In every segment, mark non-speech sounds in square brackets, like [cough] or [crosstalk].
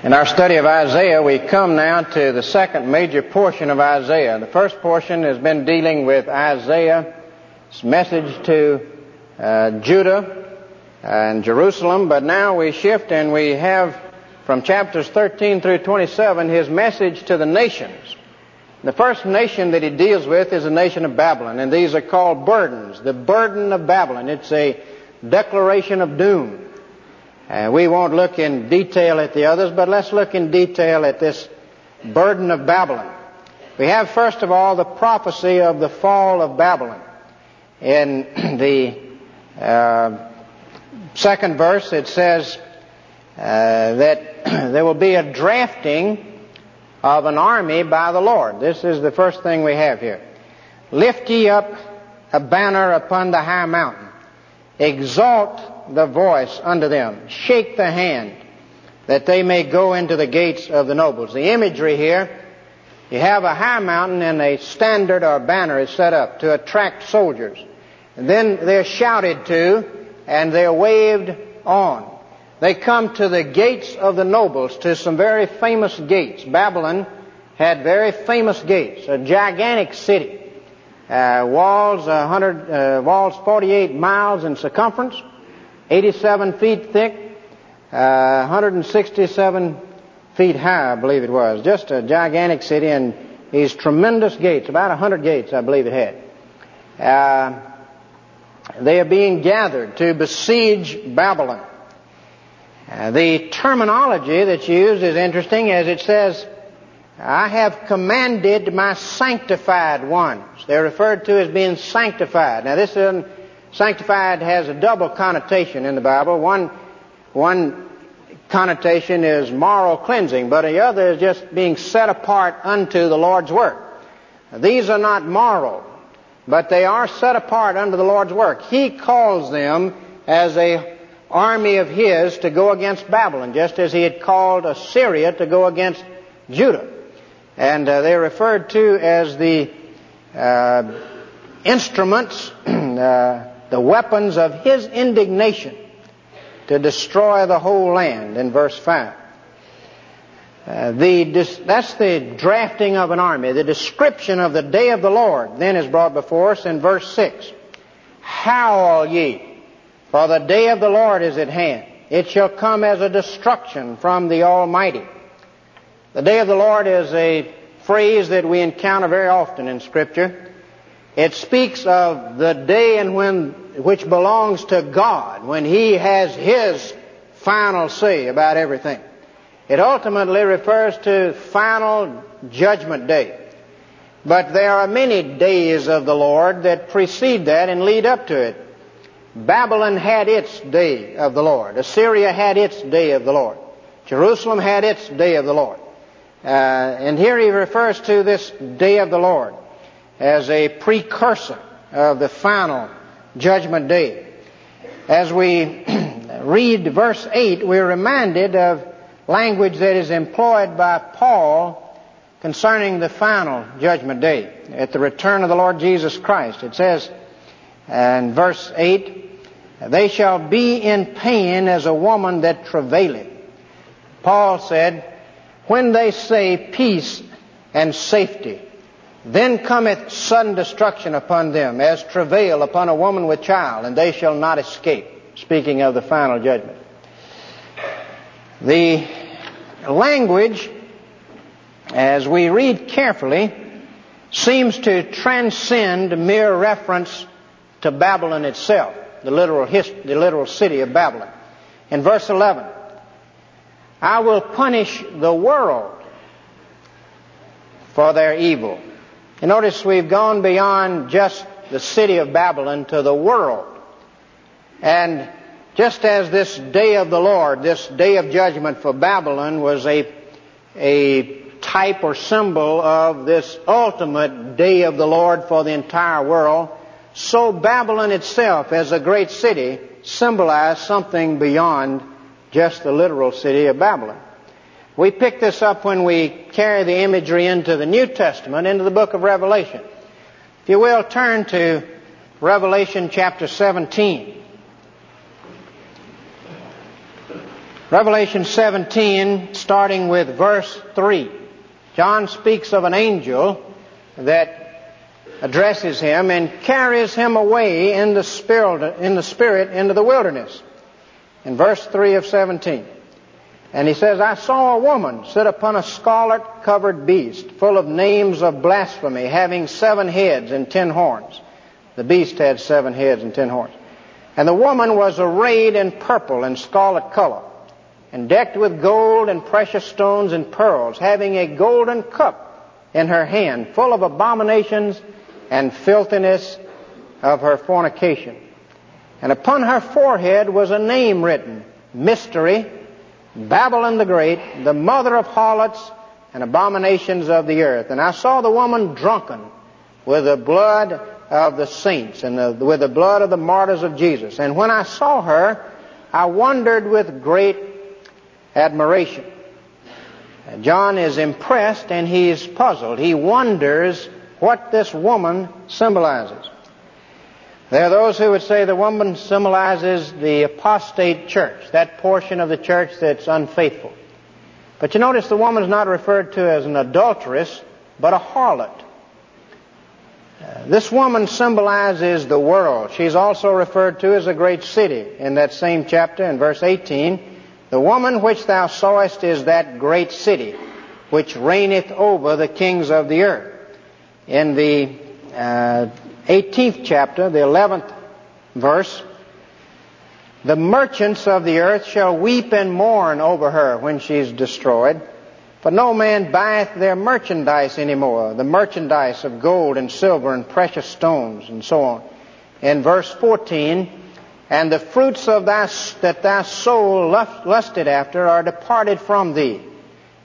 In our study of Isaiah, we come now to the second major portion of Isaiah. The first portion has been dealing with Isaiah's message to uh, Judah and Jerusalem, but now we shift and we have from chapters 13 through 27 his message to the nations. The first nation that he deals with is the nation of Babylon, and these are called burdens. The burden of Babylon. It's a declaration of doom. Uh, we won't look in detail at the others, but let's look in detail at this burden of Babylon. We have, first of all, the prophecy of the fall of Babylon. In [clears throat] the uh, second verse, it says uh, that [clears throat] there will be a drafting of an army by the Lord. This is the first thing we have here. Lift ye up a banner upon the high mountain. Exalt the voice unto them. Shake the hand that they may go into the gates of the nobles. The imagery here, you have a high mountain and a standard or banner is set up to attract soldiers. And then they're shouted to and they're waved on. They come to the gates of the nobles, to some very famous gates. Babylon had very famous gates, a gigantic city. Uh, walls, 100, uh, walls 48 miles in circumference, 87 feet thick, uh, 167 feet high, I believe it was. Just a gigantic city and these tremendous gates, about 100 gates, I believe it had. Uh, they are being gathered to besiege Babylon. Uh, the terminology that's used is interesting as it says, I have commanded my sanctified ones. They're referred to as being sanctified. Now this is Sanctified has a double connotation in the Bible. One, one connotation is moral cleansing, but the other is just being set apart unto the Lord's work. These are not moral, but they are set apart unto the Lord's work. He calls them as a army of his to go against Babylon, just as he had called Assyria to go against Judah. And uh, they're referred to as the uh, instruments [clears throat] uh, the weapons of his indignation to destroy the whole land in verse 5. Uh, the, that's the drafting of an army. The description of the day of the Lord then is brought before us in verse 6. Howl ye, for the day of the Lord is at hand. It shall come as a destruction from the Almighty. The day of the Lord is a phrase that we encounter very often in Scripture. It speaks of the day and when, which belongs to God, when He has His final say about everything. It ultimately refers to final judgment day. But there are many days of the Lord that precede that and lead up to it. Babylon had its day of the Lord. Assyria had its day of the Lord. Jerusalem had its day of the Lord. Uh, and here he refers to this day of the Lord as a precursor of the final judgment day. As we [clears throat] read verse 8, we're reminded of language that is employed by Paul concerning the final judgment day at the return of the Lord Jesus Christ. It says in verse 8, they shall be in pain as a woman that travaileth. Paul said, when they say peace and safety, then cometh sudden destruction upon them, as travail upon a woman with child, and they shall not escape. Speaking of the final judgment. The language, as we read carefully, seems to transcend mere reference to Babylon itself, the literal, the literal city of Babylon. In verse 11, I will punish the world for their evil you notice we've gone beyond just the city of Babylon to the world. And just as this day of the Lord, this day of judgment for Babylon was a, a type or symbol of this ultimate day of the Lord for the entire world, so Babylon itself as a great city symbolized something beyond just the literal city of Babylon. We pick this up when we carry the imagery into the New Testament, into the book of Revelation. If you will, turn to Revelation chapter 17. Revelation 17, starting with verse 3. John speaks of an angel that addresses him and carries him away in the spirit, in the spirit into the wilderness. In verse 3 of 17. And he says, I saw a woman sit upon a scarlet covered beast, full of names of blasphemy, having seven heads and ten horns. The beast had seven heads and ten horns. And the woman was arrayed in purple and scarlet color and decked with gold and precious stones and pearls, having a golden cup in her hand, full of abominations and filthiness of her fornication. And upon her forehead was a name written, Mystery, Babylon the Great, the mother of harlots and abominations of the earth. And I saw the woman drunken with the blood of the saints and the, with the blood of the martyrs of Jesus. And when I saw her, I wondered with great admiration. John is impressed and he's puzzled. He wonders what this woman symbolizes. There are those who would say the woman symbolizes the apostate church, that portion of the church that's unfaithful. But you notice the woman is not referred to as an adulteress, but a harlot. Uh, this woman symbolizes the world. She's also referred to as a great city in that same chapter in verse 18. The woman which thou sawest is that great city, which reigneth over the kings of the earth. In the uh, 18th chapter, the 11th verse, the merchants of the earth shall weep and mourn over her when she is destroyed. For no man buyeth their merchandise anymore, the merchandise of gold and silver and precious stones and so on. In verse 14, and the fruits of thy, that thy soul lusted after are departed from thee.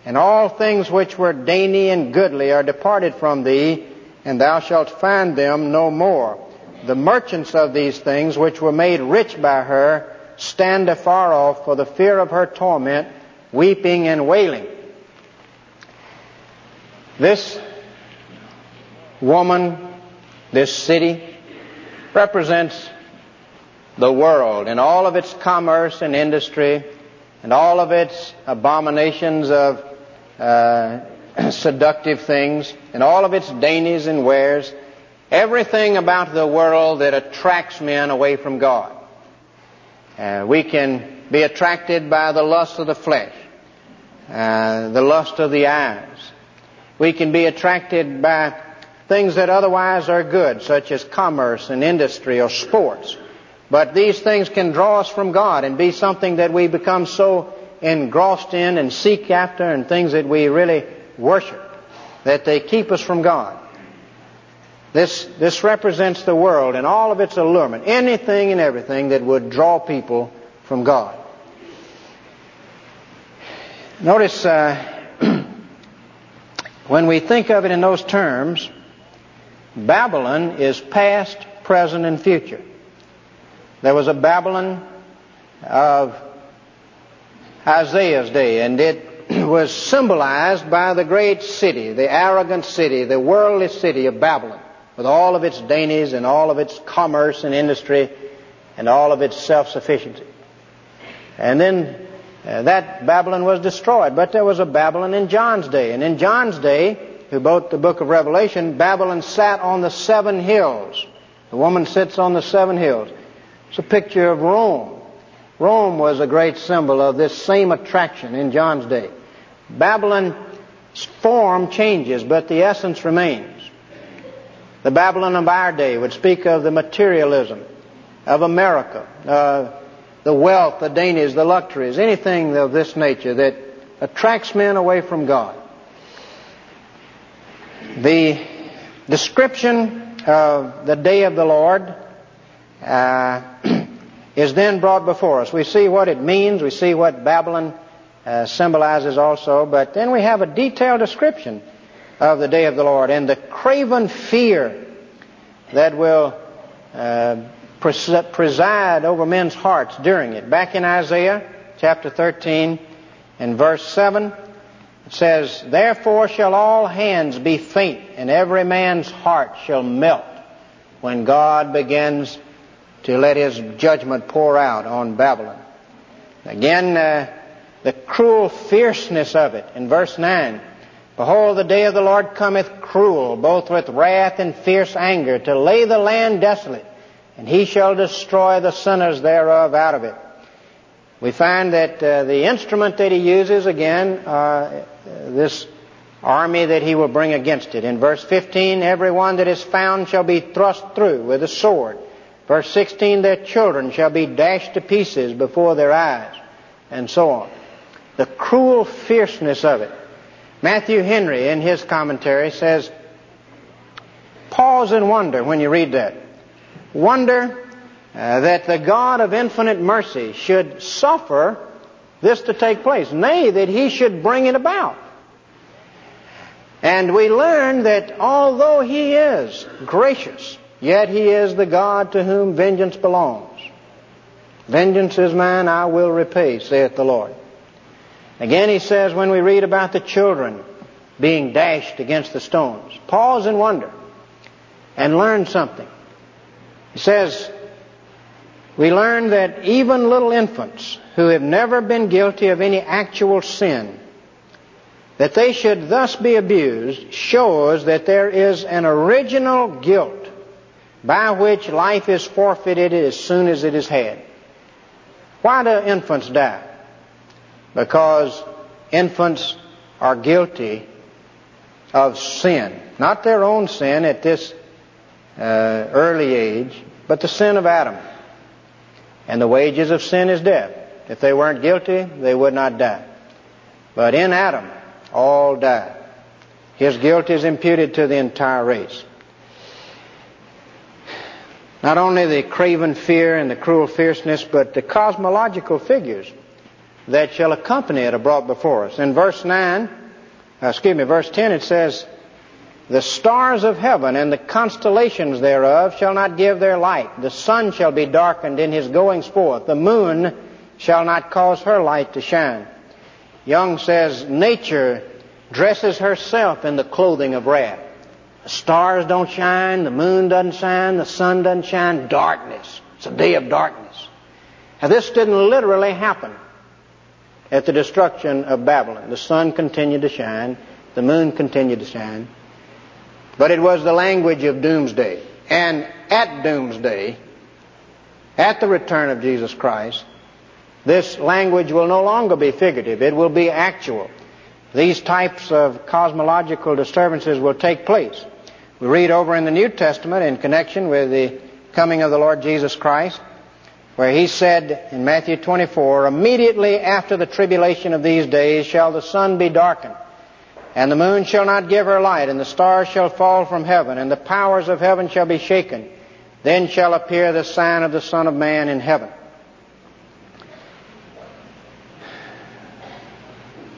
And all things which were dainty and goodly are departed from thee, and thou shalt find them no more. The merchants of these things which were made rich by her stand afar off for the fear of her torment, weeping and wailing. This woman, this city, represents the world and all of its commerce and industry and all of its abominations of uh, [clears throat] seductive things and all of its dainties and wares, everything about the world that attracts men away from God. Uh, we can be attracted by the lust of the flesh, uh, the lust of the eyes. We can be attracted by things that otherwise are good, such as commerce and industry or sports. But these things can draw us from God and be something that we become so engrossed in and seek after and things that we really worship that they keep us from God. This, this represents the world and all of its allurement, anything and everything that would draw people from God. Notice uh, [clears throat] when we think of it in those terms, Babylon is past, present, and future. There was a Babylon of Isaiah's day, and it [clears throat] was symbolized by the great city, the arrogant city, the worldly city of Babylon, with all of its dainties and all of its commerce and industry and all of its self-sufficiency. And then uh, that Babylon was destroyed. But there was a Babylon in John's day. And in John's day, who wrote the book of Revelation, Babylon sat on the seven hills. The woman sits on the seven hills. It's a picture of Rome. Rome was a great symbol of this same attraction in John's day. Babylon's form changes, but the essence remains. The Babylon of our day would speak of the materialism of America, uh, the wealth, the dainties, the luxuries, anything of this nature that attracts men away from God. The description of the day of the Lord uh, [clears throat] is then brought before us. We see what it means, we see what Babylon uh, symbolizes also, but then we have a detailed description of the day of the Lord and the craven fear that will uh, preside over men's hearts during it. Back in Isaiah chapter 13 and verse 7, it says, Therefore shall all hands be faint, and every man's heart shall melt when God begins to let his judgment pour out on Babylon. Again, uh, the cruel fierceness of it in verse 9. Behold, the day of the Lord cometh cruel, both with wrath and fierce anger, to lay the land desolate, and he shall destroy the sinners thereof out of it. We find that uh, the instrument that he uses, again, uh, this army that he will bring against it. In verse 15, every one that is found shall be thrust through with a sword. Verse 16, their children shall be dashed to pieces before their eyes, and so on. The cruel fierceness of it. Matthew Henry, in his commentary, says, Pause and wonder when you read that. Wonder uh, that the God of infinite mercy should suffer this to take place. Nay, that he should bring it about. And we learn that although he is gracious, yet he is the God to whom vengeance belongs. Vengeance is mine, I will repay, saith the Lord. Again, he says when we read about the children being dashed against the stones, pause and wonder and learn something. He says, we learn that even little infants who have never been guilty of any actual sin that they should thus be abused shows that there is an original guilt by which life is forfeited as soon as it is had. Why do infants die? Because infants are guilty of sin. Not their own sin at this uh, early age, but the sin of Adam. And the wages of sin is death. If they weren't guilty, they would not die. But in Adam, all die. His guilt is imputed to the entire race. Not only the craven fear and the cruel fierceness, but the cosmological figures that shall accompany it are brought before us. In verse 9, uh, excuse me, verse 10, it says, The stars of heaven and the constellations thereof shall not give their light. The sun shall be darkened in his goings forth. The moon shall not cause her light to shine. Young says, nature dresses herself in the clothing of wrath. The stars don't shine, the moon doesn't shine, the sun doesn't shine, darkness. It's a day of darkness. Now this didn't literally happen at the destruction of Babylon. The sun continued to shine, the moon continued to shine, but it was the language of doomsday. And at doomsday, at the return of Jesus Christ, this language will no longer be figurative. It will be actual. These types of cosmological disturbances will take place. We read over in the New Testament in connection with the coming of the Lord Jesus Christ, where he said in Matthew 24, immediately after the tribulation of these days shall the sun be darkened, and the moon shall not give her light, and the stars shall fall from heaven, and the powers of heaven shall be shaken. Then shall appear the sign of the Son of Man in heaven.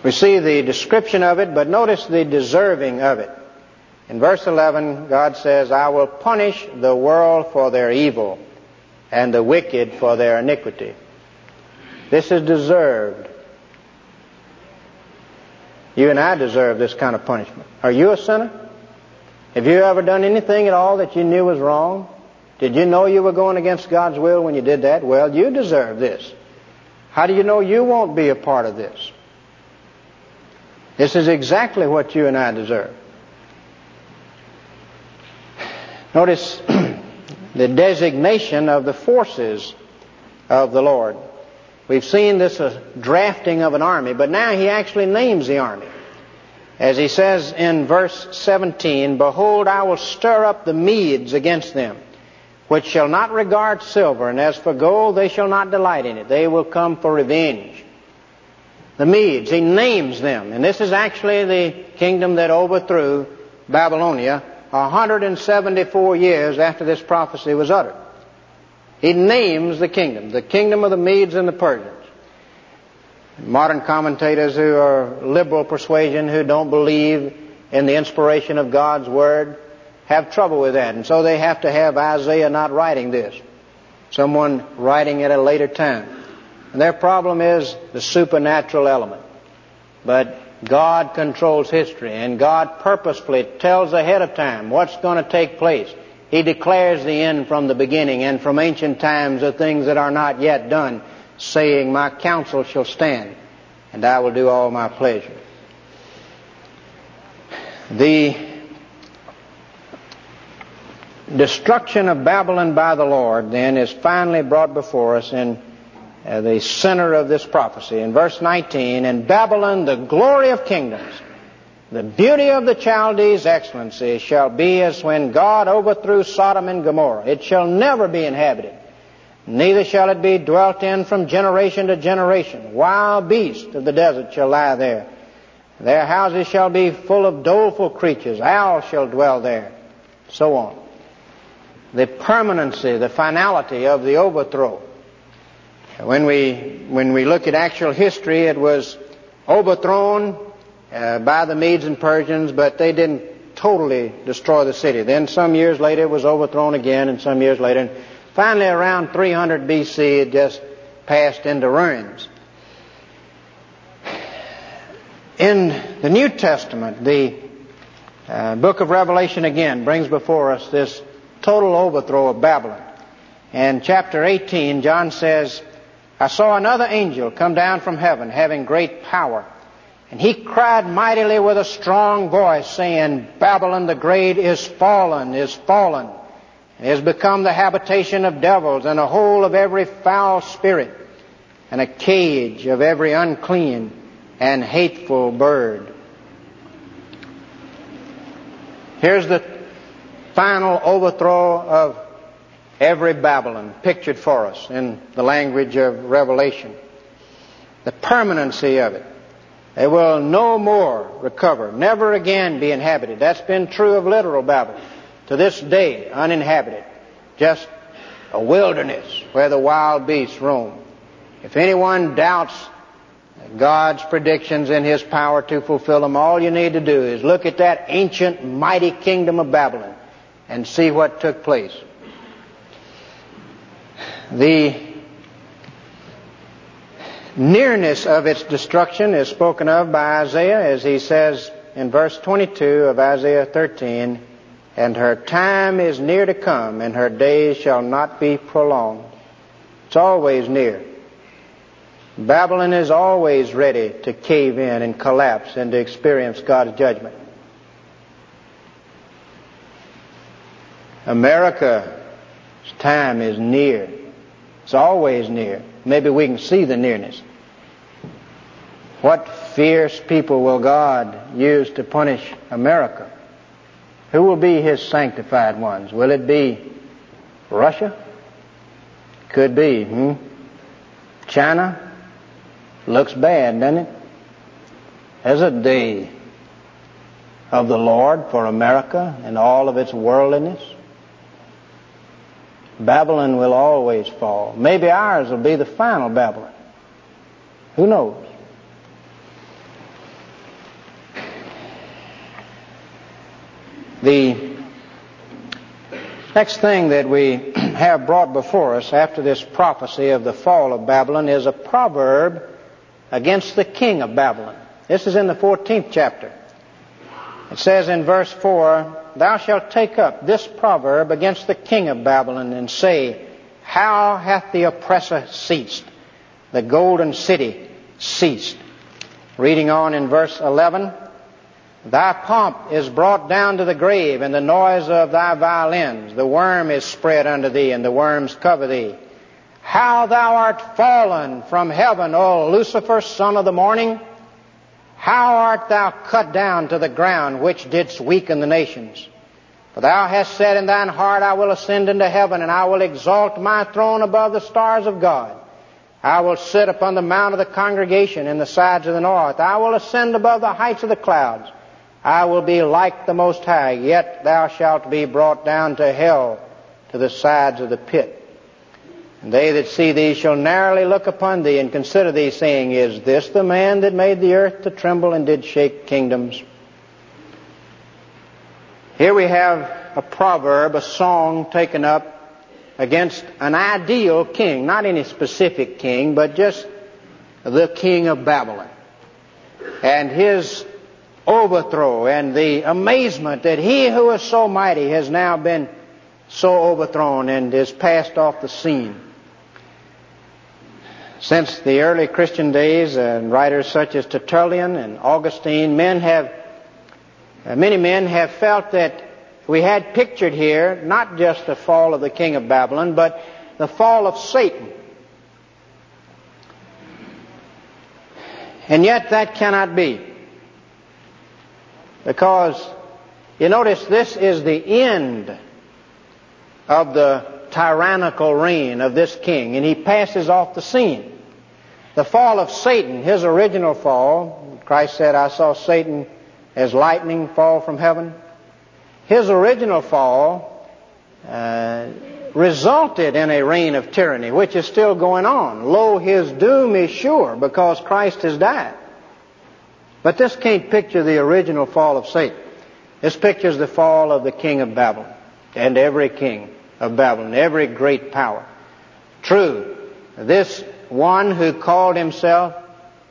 We see the description of it, but notice the deserving of it. In verse 11, God says, I will punish the world for their evil and the wicked for their iniquity. This is deserved. You and I deserve this kind of punishment. Are you a sinner? Have you ever done anything at all that you knew was wrong? Did you know you were going against God's will when you did that? Well, you deserve this. How do you know you won't be a part of this? This is exactly what you and I deserve. [sighs] Notice [clears throat] the designation of the forces of the Lord. We've seen this uh, drafting of an army, but now he actually names the army. As he says in verse 17, Behold, I will stir up the Medes against them, which shall not regard silver, and as for gold, they shall not delight in it. They will come for revenge the Medes. He names them. And this is actually the kingdom that overthrew Babylonia 174 years after this prophecy was uttered. He names the kingdom, the kingdom of the Medes and the Persians. Modern commentators who are liberal persuasion, who don't believe in the inspiration of God's Word, have trouble with that. And so they have to have Isaiah not writing this. Someone writing at a later time. And their problem is the supernatural element. But God controls history, and God purposefully tells ahead of time what's going to take place. He declares the end from the beginning, and from ancient times the things that are not yet done, saying, My counsel shall stand, and I will do all my pleasure. The destruction of Babylon by the Lord, then, is finally brought before us in the center of this prophecy. In verse 19, in Babylon, the glory of kingdoms, the beauty of the Chaldees' excellency shall be as when God overthrew Sodom and Gomorrah. It shall never be inhabited, neither shall it be dwelt in from generation to generation. Wild beasts of the desert shall lie there. Their houses shall be full of doleful creatures. Owls shall dwell there. So on. The permanency, the finality of the overthrow when we, when we look at actual history, it was overthrown uh, by the Medes and Persians, but they didn't totally destroy the city. Then some years later it was overthrown again, and some years later, and finally around 300 BC it just passed into ruins. In the New Testament, the uh, book of Revelation again brings before us this total overthrow of Babylon. And chapter 18, John says, I saw another angel come down from heaven having great power. And he cried mightily with a strong voice saying, Babylon the great is fallen, is fallen, and has become the habitation of devils and a hole of every foul spirit and a cage of every unclean and hateful bird. Here's the final overthrow of every Babylon pictured for us in the language of Revelation. The permanency of it. They will no more recover, never again be inhabited. That's been true of literal Babylon. To this day, uninhabited. Just a wilderness where the wild beasts roam. If anyone doubts God's predictions and His power to fulfill them, all you need to do is look at that ancient, mighty kingdom of Babylon and see what took place. The nearness of its destruction is spoken of by Isaiah as he says in verse 22 of Isaiah 13, and her time is near to come, and her days shall not be prolonged. It's always near. Babylon is always ready to cave in and collapse and to experience God's judgment. America's time is near. It's always near. Maybe we can see the nearness. What fierce people will God use to punish America? Who will be his sanctified ones? Will it be Russia? Could be, hmm? China? Looks bad, doesn't it? There's a day of the Lord for America and all of its worldliness. Babylon will always fall. Maybe ours will be the final Babylon. Who knows? The next thing that we [clears throat] have brought before us after this prophecy of the fall of Babylon is a proverb against the king of Babylon. This is in the 14th chapter. It says in verse 4, Thou shalt take up this proverb against the king of Babylon and say, How hath the oppressor ceased? The golden city ceased. Reading on in verse 11, Thy pomp is brought down to the grave, and the noise of thy violins. The worm is spread under thee, and the worms cover thee. How thou art fallen from heaven, O Lucifer, son of the morning! How art thou cut down to the ground, which didst weaken the nations? For thou hast said in thine heart, I will ascend into heaven, and I will exalt my throne above the stars of God. I will sit upon the mount of the congregation in the sides of the north. I will ascend above the heights of the clouds. I will be like the Most High, yet thou shalt be brought down to hell, to the sides of the pit. They that see thee shall narrowly look upon thee and consider thee, saying, Is this the man that made the earth to tremble and did shake kingdoms? Here we have a proverb, a song taken up against an ideal king, not any specific king, but just the king of Babylon. And his overthrow and the amazement that he who is so mighty has now been so overthrown and is passed off the scene. Since the early Christian days, and writers such as Tertullian and Augustine, men have, uh, many men have felt that we had pictured here not just the fall of the king of Babylon, but the fall of Satan. And yet that cannot be. Because you notice this is the end of the tyrannical reign of this king, and he passes off the scene. The fall of Satan, his original fall, Christ said, I saw Satan as lightning fall from heaven. His original fall uh, resulted in a reign of tyranny, which is still going on. Lo, his doom is sure because Christ has died. But this can't picture the original fall of Satan. This pictures the fall of the king of Babylon and every king of Babylon, every great power. True, this one who called himself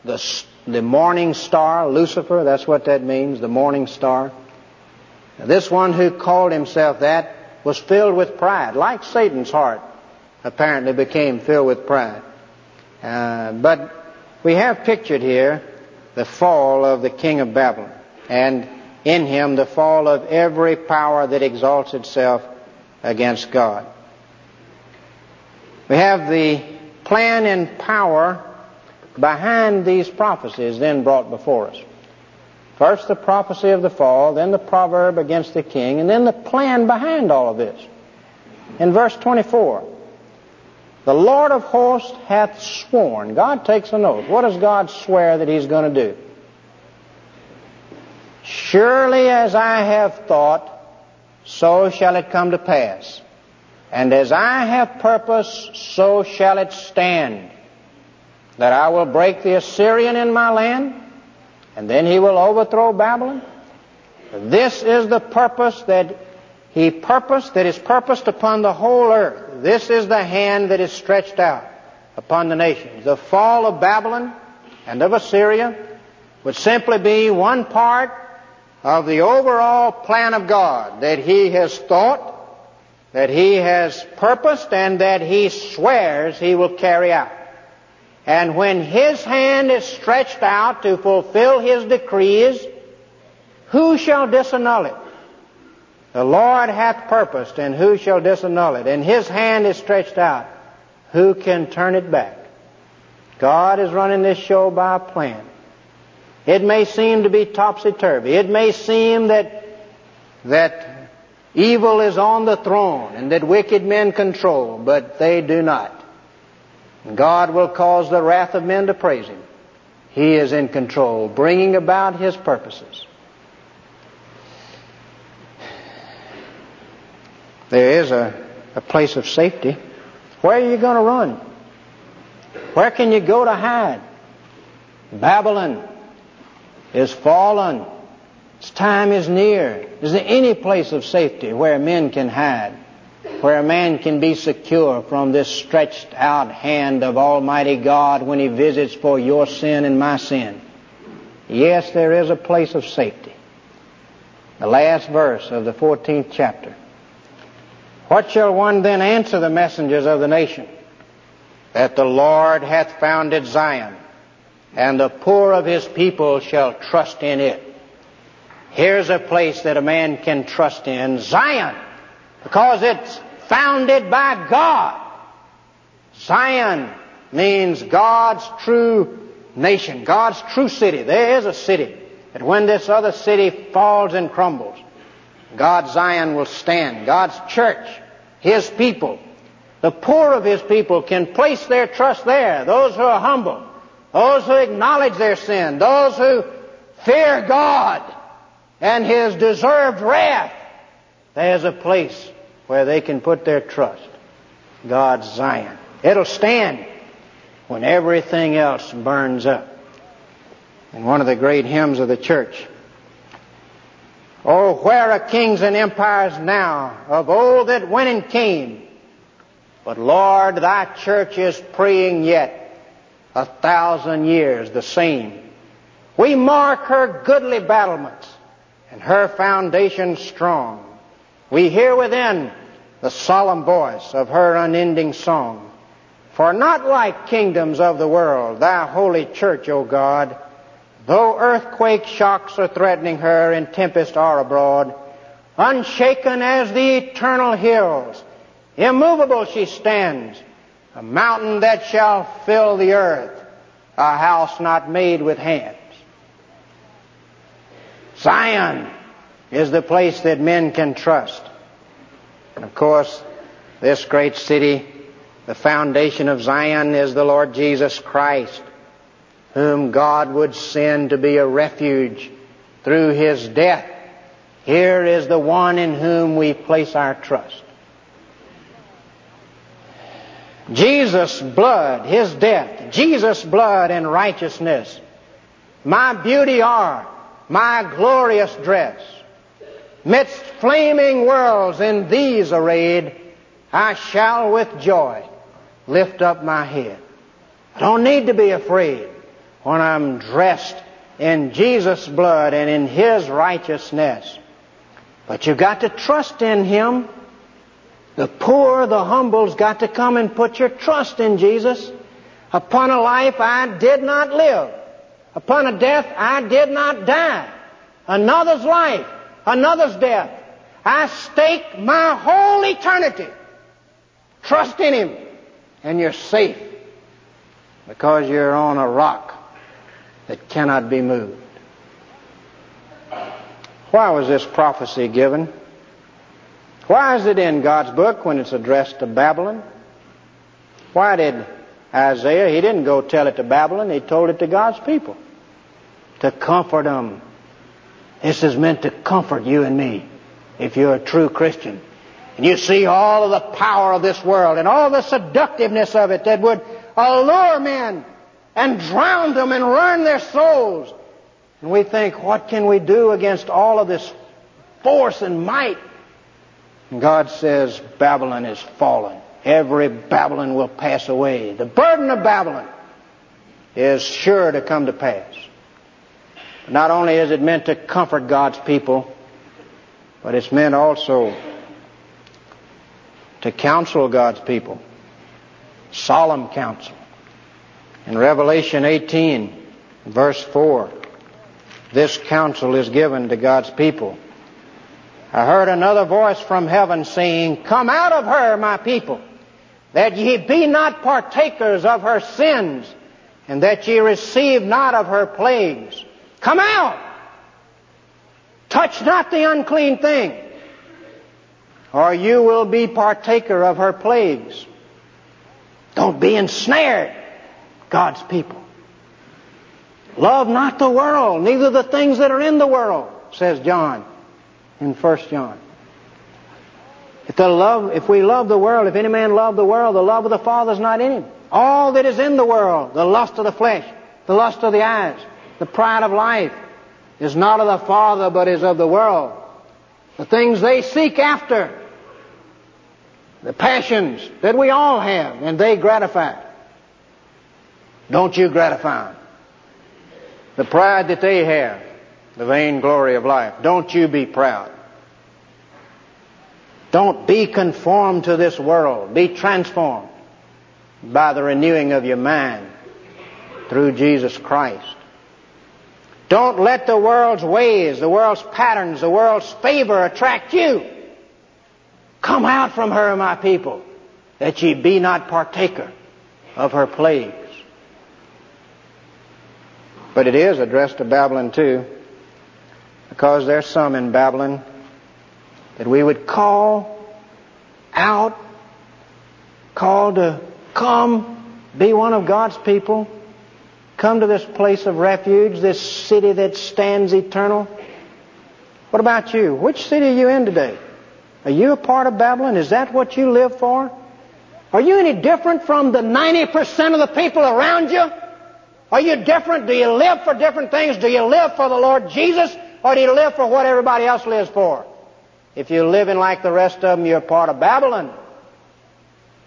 the, the morning star, Lucifer, that's what that means, the morning star. This one who called himself that was filled with pride, like Satan's heart apparently became filled with pride. Uh, but we have pictured here the fall of the king of Babylon, and in him the fall of every power that exalts itself against God. We have the plan and power behind these prophecies then brought before us. First the prophecy of the fall, then the proverb against the king, and then the plan behind all of this. In verse 24, the Lord of hosts hath sworn. God takes an oath. What does God swear that He's going to do? Surely as I have thought, so shall it come to pass. And as I have purpose, so shall it stand. That I will break the Assyrian in my land, and then he will overthrow Babylon. This is the purpose that he purposed, that is purposed upon the whole earth. This is the hand that is stretched out upon the nations. The fall of Babylon and of Assyria would simply be one part of the overall plan of God that he has thought, that he has purposed, and that he swears he will carry out. And when his hand is stretched out to fulfill his decrees, who shall disannul it? The Lord hath purposed, and who shall disannul it? And his hand is stretched out. Who can turn it back? God is running this show by a plan. It may seem to be topsy-turvy. It may seem that, that evil is on the throne and that wicked men control, but they do not. God will cause the wrath of men to praise Him. He is in control, bringing about His purposes. There is a, a place of safety. Where are you going to run? Where can you go to hide? Babylon is fallen. Its time is near. Is there any place of safety where men can hide? where a man can be secure from this stretched out hand of Almighty God when He visits for your sin and my sin. Yes, there is a place of safety. The last verse of the 14th chapter. What shall one then answer the messengers of the nation? That the Lord hath founded Zion, and the poor of his people shall trust in it. Here's a place that a man can trust in, Zion. Because it's founded by God. Zion means God's true nation, God's true city. There is a city that when this other city falls and crumbles, God's Zion will stand. God's church, His people, the poor of His people can place their trust there. Those who are humble, those who acknowledge their sin, those who fear God and His deserved wrath. There's a place where they can put their trust. God's Zion. It'll stand when everything else burns up. In one of the great hymns of the church, Oh, where are kings and empires now, of old that went and came? But Lord, thy church is praying yet, a thousand years the same. We mark her goodly battlements, and her foundation strong. We hear within the solemn voice of her unending song. For not like kingdoms of the world, thy holy church, O God, though earthquake shocks are threatening her and tempests are abroad, unshaken as the eternal hills, immovable she stands, a mountain that shall fill the earth, a house not made with hands. Zion is the place that men can trust. And of course, this great city, the foundation of Zion is the Lord Jesus Christ, whom God would send to be a refuge through his death. Here is the one in whom we place our trust. Jesus' blood, His death, Jesus' blood and righteousness, my beauty are, my glorious dress. Midst flaming worlds in these arrayed, I shall with joy lift up my head. I don't need to be afraid when I'm dressed in Jesus' blood and in His righteousness. But you've got to trust in Him. The poor, the humble's got to come and put your trust in Jesus. Upon a life I did not live. Upon a death I did not die. Another's life, another's death. I stake my whole eternity. Trust in Him and you're safe because you're on a rock that cannot be moved. Why was this prophecy given? Why is it in God's book when it's addressed to Babylon? Why did Isaiah, he didn't go tell it to Babylon, he told it to God's people to comfort them. This is meant to comfort you and me if you're a true Christian. And you see all of the power of this world and all the seductiveness of it that would allure men and drown them and ruin their souls. And we think, what can we do against all of this force and might? And God says, Babylon is fallen. Every Babylon will pass away. The burden of Babylon is sure to come to pass. Not only is it meant to comfort God's people, but it's meant also to counsel God's people. Solemn counsel. In Revelation 18, verse 4, this counsel is given to God's people. I heard another voice from heaven saying, Come out of her, my people, that ye be not partakers of her sins, and that ye receive not of her plagues. Come out! Touch not the unclean thing, or you will be partaker of her plagues. Don't be ensnared, God's people. Love not the world, neither the things that are in the world, says John in 1 John. If, the love, if we love the world, if any man love the world, the love of the Father is not in him. All that is in the world, the lust of the flesh, the lust of the eyes, the pride of life, is not of the Father, but is of the world. The things they seek after, the passions that we all have, and they gratify. Don't you gratify them. The pride that they have, the vain glory of life, don't you be proud. Don't be conformed to this world. Be transformed by the renewing of your mind through Jesus Christ. Don't let the world's ways, the world's patterns, the world's favor attract you. Come out from her, my people, that ye be not partaker of her plagues. But it is addressed to Babylon too, because there's some in Babylon that we would call out, call to come, be one of God's people, come to this place of refuge, this city that stands eternal. What about you? Which city are you in today? Are you a part of Babylon? Is that what you live for? Are you any different from the 90% of the people around you? Are you different? Do you live for different things? Do you live for the Lord Jesus? Or do you live for what everybody else lives for? If you're living like the rest of them, you're part of Babylon.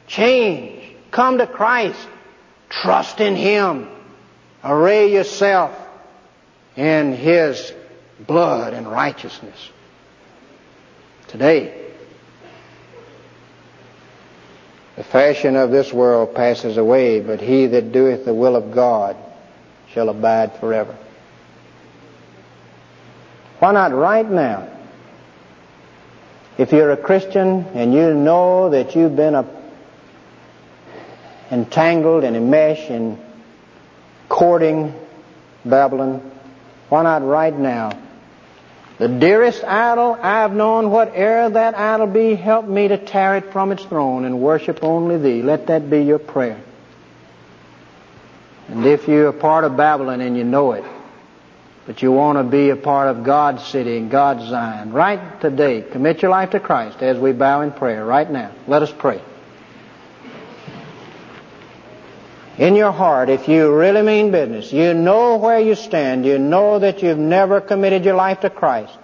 Change. Come to Christ. Trust in Him. Array yourself in His blood and righteousness. Today, The fashion of this world passes away, but he that doeth the will of God shall abide forever. Why not right now? If you're a Christian and you know that you've been a, entangled and enmeshed in courting Babylon, why not right now? The dearest idol I've known, whate'er that idol be, help me to tear it from its throne and worship only Thee. Let that be your prayer. And if you're a part of Babylon and you know it, but you want to be a part of God's city and God's Zion, right today, commit your life to Christ as we bow in prayer right now. Let us pray. In your heart, if you really mean business, you know where you stand, you know that you've never committed your life to Christ,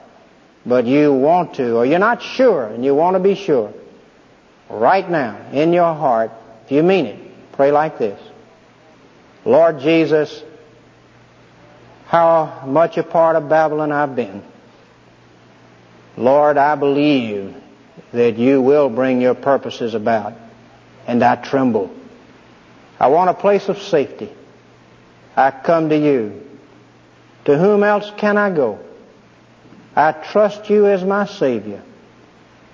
but you want to, or you're not sure and you want to be sure, right now, in your heart, if you mean it, pray like this. Lord Jesus, how much a part of Babylon I've been. Lord, I believe that you will bring your purposes about, and I tremble. I want a place of safety. I come to you. To whom else can I go? I trust you as my Savior.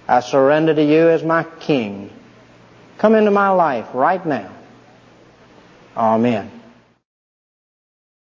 I surrender to you as my King. Come into my life right now. Amen.